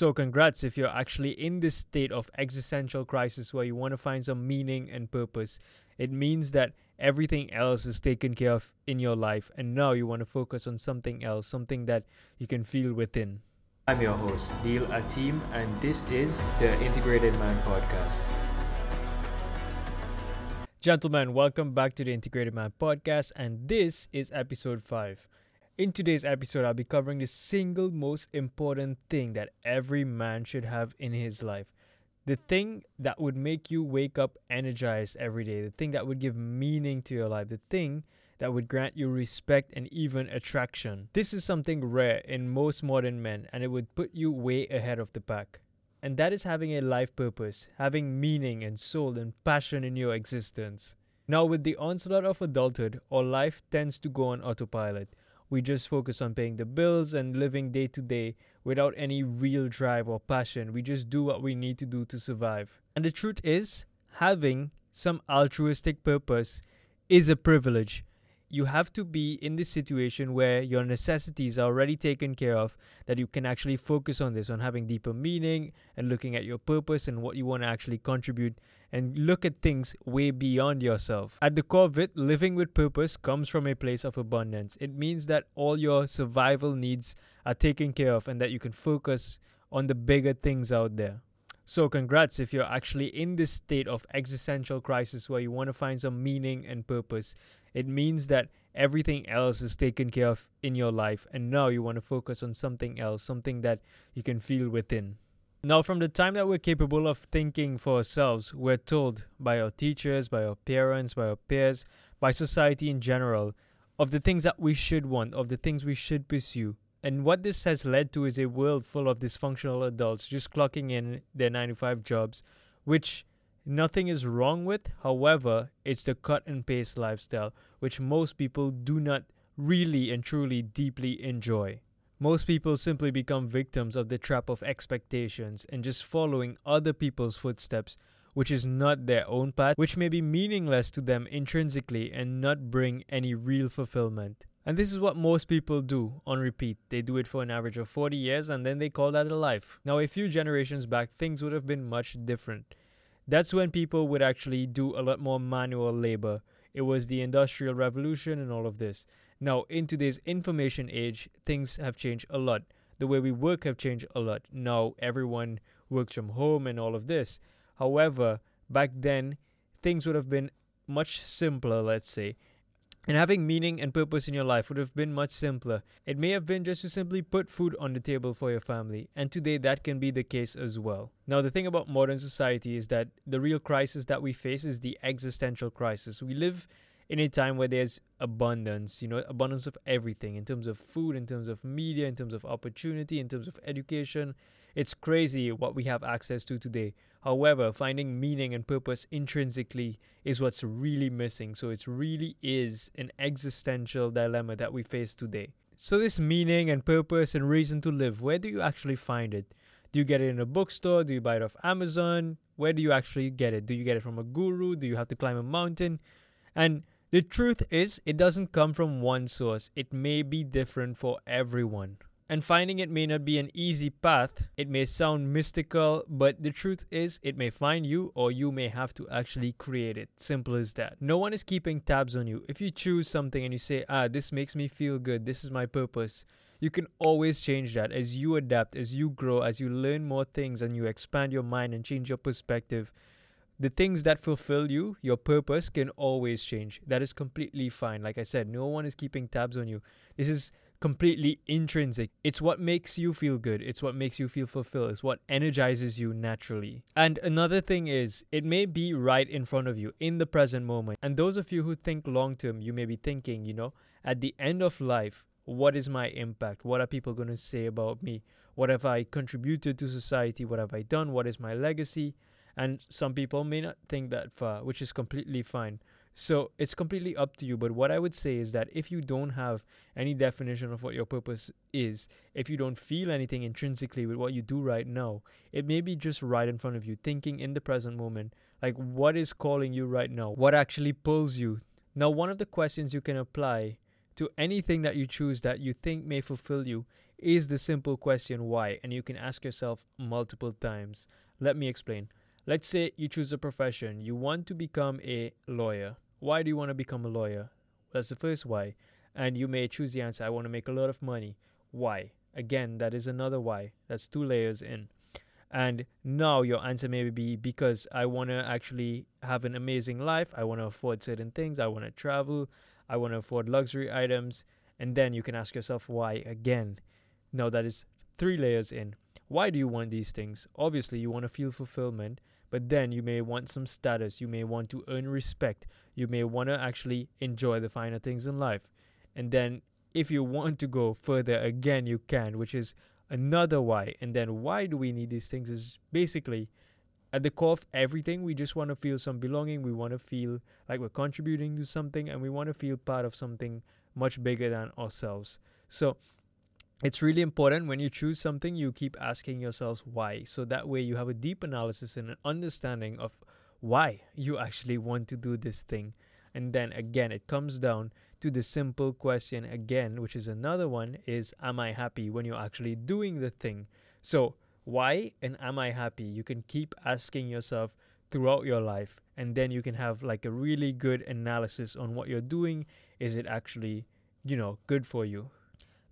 So, congrats if you're actually in this state of existential crisis where you want to find some meaning and purpose. It means that everything else is taken care of in your life, and now you want to focus on something else, something that you can feel within. I'm your host, Neil Ateem, and this is the Integrated Man Podcast. Gentlemen, welcome back to the Integrated Man Podcast, and this is episode 5. In today's episode, I'll be covering the single most important thing that every man should have in his life. The thing that would make you wake up energized every day, the thing that would give meaning to your life, the thing that would grant you respect and even attraction. This is something rare in most modern men, and it would put you way ahead of the pack. And that is having a life purpose, having meaning and soul and passion in your existence. Now, with the onslaught of adulthood, our life tends to go on autopilot. We just focus on paying the bills and living day to day without any real drive or passion. We just do what we need to do to survive. And the truth is, having some altruistic purpose is a privilege you have to be in this situation where your necessities are already taken care of, that you can actually focus on this, on having deeper meaning and looking at your purpose and what you want to actually contribute and look at things way beyond yourself. At the core of it, living with purpose comes from a place of abundance. It means that all your survival needs are taken care of and that you can focus on the bigger things out there. So, congrats if you're actually in this state of existential crisis where you want to find some meaning and purpose it means that everything else is taken care of in your life, and now you want to focus on something else, something that you can feel within. Now, from the time that we're capable of thinking for ourselves, we're told by our teachers, by our parents, by our peers, by society in general, of the things that we should want, of the things we should pursue. And what this has led to is a world full of dysfunctional adults just clocking in their 9 to 5 jobs, which nothing is wrong with. However, it's the cut and paste lifestyle, which most people do not really and truly deeply enjoy. Most people simply become victims of the trap of expectations and just following other people's footsteps, which is not their own path, which may be meaningless to them intrinsically and not bring any real fulfillment. And this is what most people do on repeat. They do it for an average of 40 years and then they call that a life. Now, a few generations back, things would have been much different that's when people would actually do a lot more manual labor. It was the Industrial Revolution and all of this. Now, in today's information age, things have changed a lot. The way we work have changed a lot. Now, everyone works from home and all of this. However, back then, things would have been much simpler, let's say. And having meaning and purpose in your life would have been much simpler. It may have been just to simply put food on the table for your family, and today that can be the case as well. Now, the thing about modern society is that the real crisis that we face is the existential crisis. We live in a time where there's abundance, you know, abundance of everything in terms of food, in terms of media, in terms of opportunity, in terms of education. It's crazy what we have access to today. However, finding meaning and purpose intrinsically is what's really missing. So it really is an existential dilemma that we face today. So, this meaning and purpose and reason to live, where do you actually find it? Do you get it in a bookstore? Do you buy it off Amazon? Where do you actually get it? Do you get it from a guru? Do you have to climb a mountain? And the truth is, it doesn't come from one source. It may be different for everyone and finding it may not be an easy path. It may sound mystical, but the truth is, it may find you or you may have to actually create it. Simple as that. No one is keeping tabs on you. If you choose something and you say, ah, this makes me feel good, this is my purpose, you can always change that as you adapt, as you grow, as you learn more things and you expand your mind and change your perspective. The things that fulfill you, your purpose, can always change. That is completely fine. Like I said, no one is keeping tabs on you. This is completely intrinsic. It's what makes you feel good. It's what makes you feel fulfilled. It's what energizes you naturally. And another thing is, it may be right in front of you in the present moment. And those of you who think long term, you may be thinking, you know, at the end of life, what is my impact? What are people going to say about me? What have I contributed to society? What have I done? What is my legacy? And some people may not think that far, which is completely fine. So it's completely up to you. But what I would say is that if you don't have any definition of what your purpose is, if you don't feel anything intrinsically with what you do right now, it may be just right in front of you, thinking in the present moment, like what is calling you right now? What actually pulls you? Now, one of the questions you can apply to anything that you choose that you think may fulfill you is the simple question why, and you can ask yourself multiple times. Let me explain. Let's say you choose a profession. You want to become a lawyer. Why do you want to become a lawyer? That's the first why. And you may choose the answer I want to make a lot of money. Why? Again, that is another why. That's two layers in. And now your answer may be because I want to actually have an amazing life. I want to afford certain things. I want to travel. I want to afford luxury items. And then you can ask yourself why again. Now that is three layers in. Why do you want these things? Obviously, you want to feel fulfillment, but then you may want some status. You may want to earn respect. You may want to actually enjoy the finer things in life. And then if you want to go further again, you can, which is another why. And then why do we need these things is basically at the core of everything, we just want to feel some belonging. We want to feel like we're contributing to something and we want to feel part of something much bigger than ourselves. So it's really important when you choose something, you keep asking yourselves why. So that way you have a deep analysis and an understanding of why you actually want to do this thing. And then again, it comes down to the simple question again, which is another one is Am I happy when you're actually doing the thing? So, why and am I happy? You can keep asking yourself throughout your life, and then you can have like a really good analysis on what you're doing. Is it actually, you know, good for you?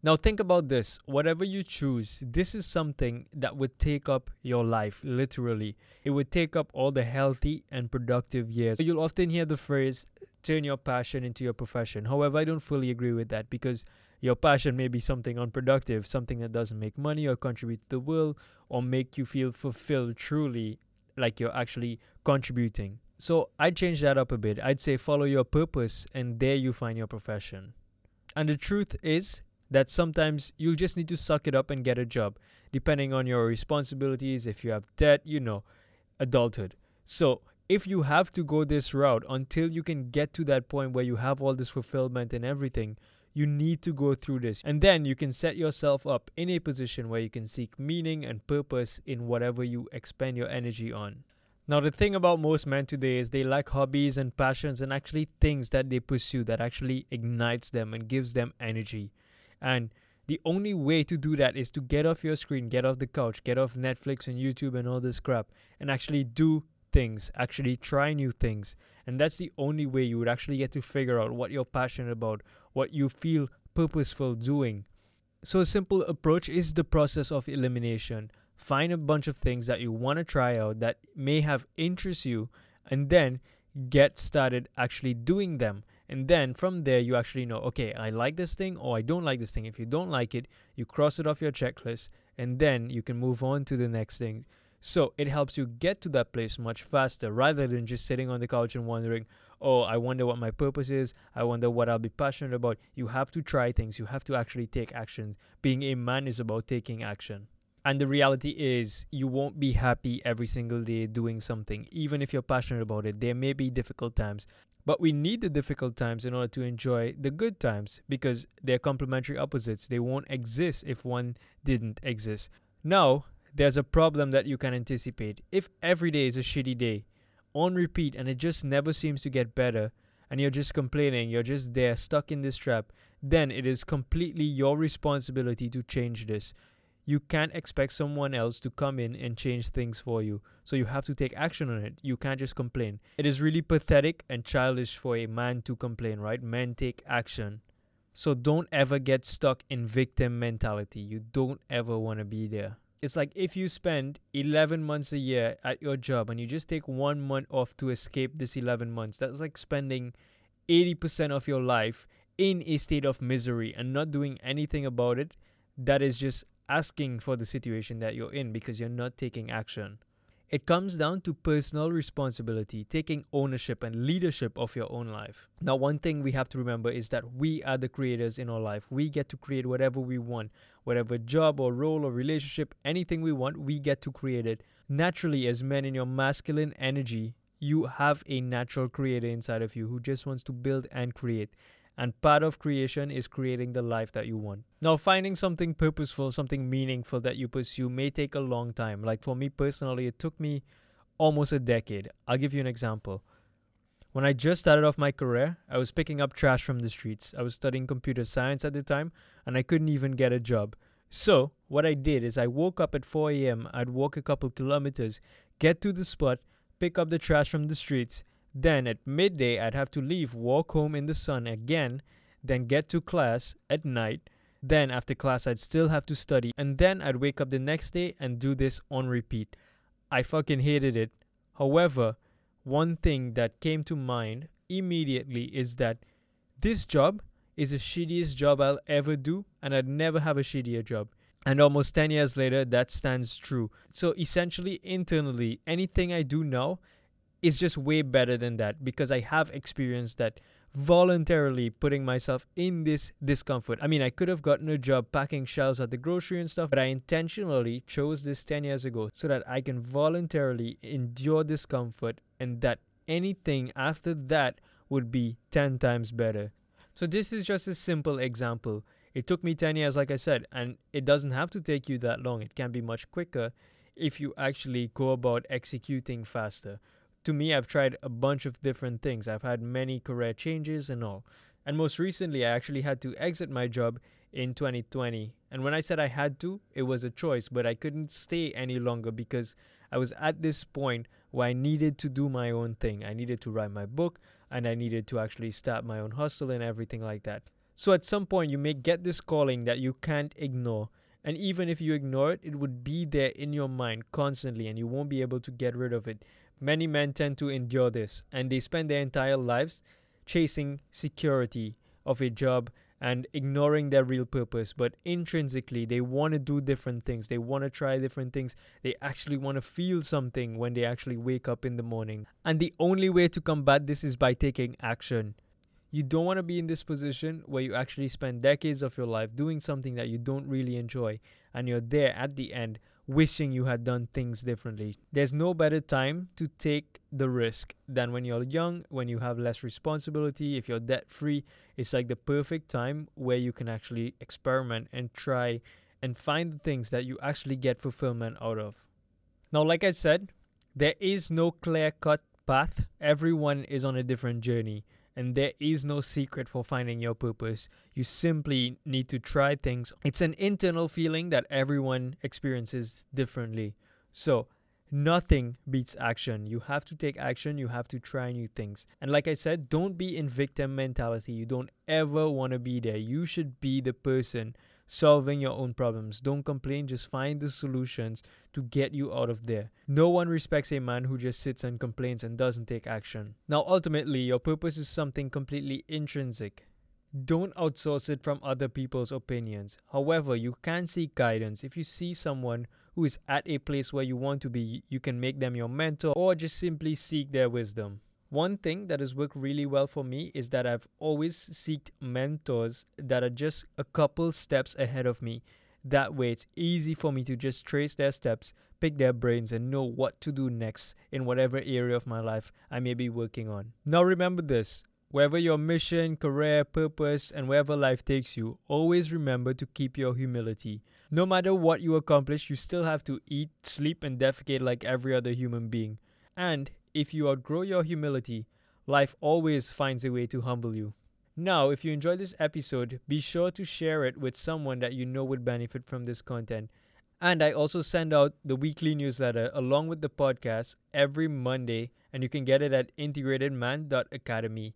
Now, think about this whatever you choose, this is something that would take up your life, literally. It would take up all the healthy and productive years. You'll often hear the phrase, turn your passion into your profession. However, I don't fully agree with that because your passion may be something unproductive, something that doesn't make money or contribute to the world or make you feel fulfilled truly, like you're actually contributing. So I'd change that up a bit. I'd say follow your purpose and there you find your profession. And the truth is, that sometimes you'll just need to suck it up and get a job, depending on your responsibilities. If you have debt, you know, adulthood. So, if you have to go this route until you can get to that point where you have all this fulfillment and everything, you need to go through this. And then you can set yourself up in a position where you can seek meaning and purpose in whatever you expend your energy on. Now, the thing about most men today is they lack hobbies and passions and actually things that they pursue that actually ignites them and gives them energy. And the only way to do that is to get off your screen, get off the couch, get off Netflix and YouTube and all this crap, and actually do things, actually try new things. And that's the only way you would actually get to figure out what you're passionate about, what you feel purposeful doing. So, a simple approach is the process of elimination. Find a bunch of things that you want to try out that may have interest you, and then get started actually doing them. And then from there, you actually know, okay, I like this thing or I don't like this thing. If you don't like it, you cross it off your checklist and then you can move on to the next thing. So it helps you get to that place much faster rather than just sitting on the couch and wondering, oh, I wonder what my purpose is. I wonder what I'll be passionate about. You have to try things. You have to actually take action. Being a man is about taking action. And the reality is, you won't be happy every single day doing something, even if you're passionate about it. There may be difficult times, but we need the difficult times in order to enjoy the good times because they're complementary opposites. They won't exist if one didn't exist. Now, there's a problem that you can anticipate. If every day is a shitty day on repeat and it just never seems to get better, and you're just complaining, you're just there stuck in this trap, then it is completely your responsibility to change this you can't expect someone else to come in and change things for you. So you have to take action on it. You can't just complain. It is really pathetic and childish for a man to complain, right? Men take action. So don't ever get stuck in victim mentality. You don't ever want to be there. It's like if you spend 11 months a year at your job and you just take one month off to escape this 11 months, that's like spending 80% of your life in a state of misery and not doing anything about it. That is just asking for the situation that you're in because you're not taking action. It comes down to personal responsibility, taking ownership and leadership of your own life. Now, one thing we have to remember is that we are the creators in our life. We get to create whatever we want, whatever job or role or relationship, anything we want, we get to create it. Naturally, as men in your masculine energy, you have a natural creator inside of you who just wants to build and create. And part of creation is creating the life that you want. Now, finding something purposeful, something meaningful that you pursue may take a long time. Like for me personally, it took me almost a decade. I'll give you an example. When I just started off my career, I was picking up trash from the streets. I was studying computer science at the time, and I couldn't even get a job So, what I did is I woke up at 4 a.m., I'd walk a couple kilometers, get to the spot, pick up the trash from the streets. Then at midday, I'd have to leave, walk home in the sun again, then get to class at night. Then after class, I'd still have to study, and then I'd wake up the next day and do this on repeat. I fucking hated it. However, one thing that came to mind immediately is that this job is the shittiest job I'll ever do, and I'd never have a shittier job. And almost 10 years later, that stands true. So essentially, internally, anything I do now is just way better than that because I have experienced that voluntarily putting myself in this discomfort. I mean, I could have gotten a job packing shelves at the grocery and stuff, but I intentionally chose this 10 years ago so that I can voluntarily endure discomfort and that anything after that would be 10 times better. So, this is just a simple example. It took me 10 years, like I said, and it doesn't have to take you that long. It can be much quicker if you actually go about executing faster. To me, I've tried a bunch of different things. I've had many career changes and all. And most recently, I actually had to exit my job in 2020. And when I said I had to, it was a choice, but I couldn't stay any longer because I was at this point where I needed to do my own thing. I needed to write my book and I needed to actually start my own hustle and everything like that. So at some point, you may get this calling that you can't ignore. And even if you ignore it, it would be there in your mind constantly and you won't be able to get rid of it. Many men tend to endure this and they spend their entire lives chasing security of a job and ignoring their real purpose. But intrinsically, they want to do different things. They want to try different things. They actually want to feel something when they actually wake up in the morning. And the only way to combat this is by taking action. You don't want to be in this position where you actually spend decades of your life doing something that you don't really enjoy and you're there at the end wishing you had done things differently. There's no better time to take the risk than when you're young, when you have less responsibility, if you're debt free. It's like the perfect time where you can actually experiment and try and find the things that you actually get fulfillment out of. Now, like I said, there is no clear cut path, everyone is on a different journey and there is no secret for finding your purpose. You simply need to try things. It's an internal feeling that everyone experiences differently. So, nothing beats action. You have to take action, you have to try new things. And like I said, don't be in victim mentality. You don't ever want to be there. You should be the person solving your own problems. Don't complain, just find the solutions to get you out of there. No one respects a man who just sits and complains and doesn't take action. Now, ultimately, your purpose is something completely intrinsic. Don't outsource it from other people's opinions. However, you can seek guidance. If you see someone who is at a place where you want to be, you can make them your mentor or just simply seek their wisdom. One thing that has worked really well for me is that I've always sought mentors that are just a couple steps ahead of me. That way, it's easy for me to just trace their steps, pick their brains, and know what to do next in whatever area of my life I may be working on. Now, remember this wherever your mission, career, purpose, and wherever life takes you, always remember to keep your humility. No matter what you accomplish, you still have to eat, sleep, and defecate like every other human being. And if you outgrow your humility, life always finds a way to humble you. Now, if you enjoyed this episode, be sure to share it with someone that you know would benefit from this content. And I also send out the weekly newsletter along with the podcast every Monday, and you can get it at integratedman.academy.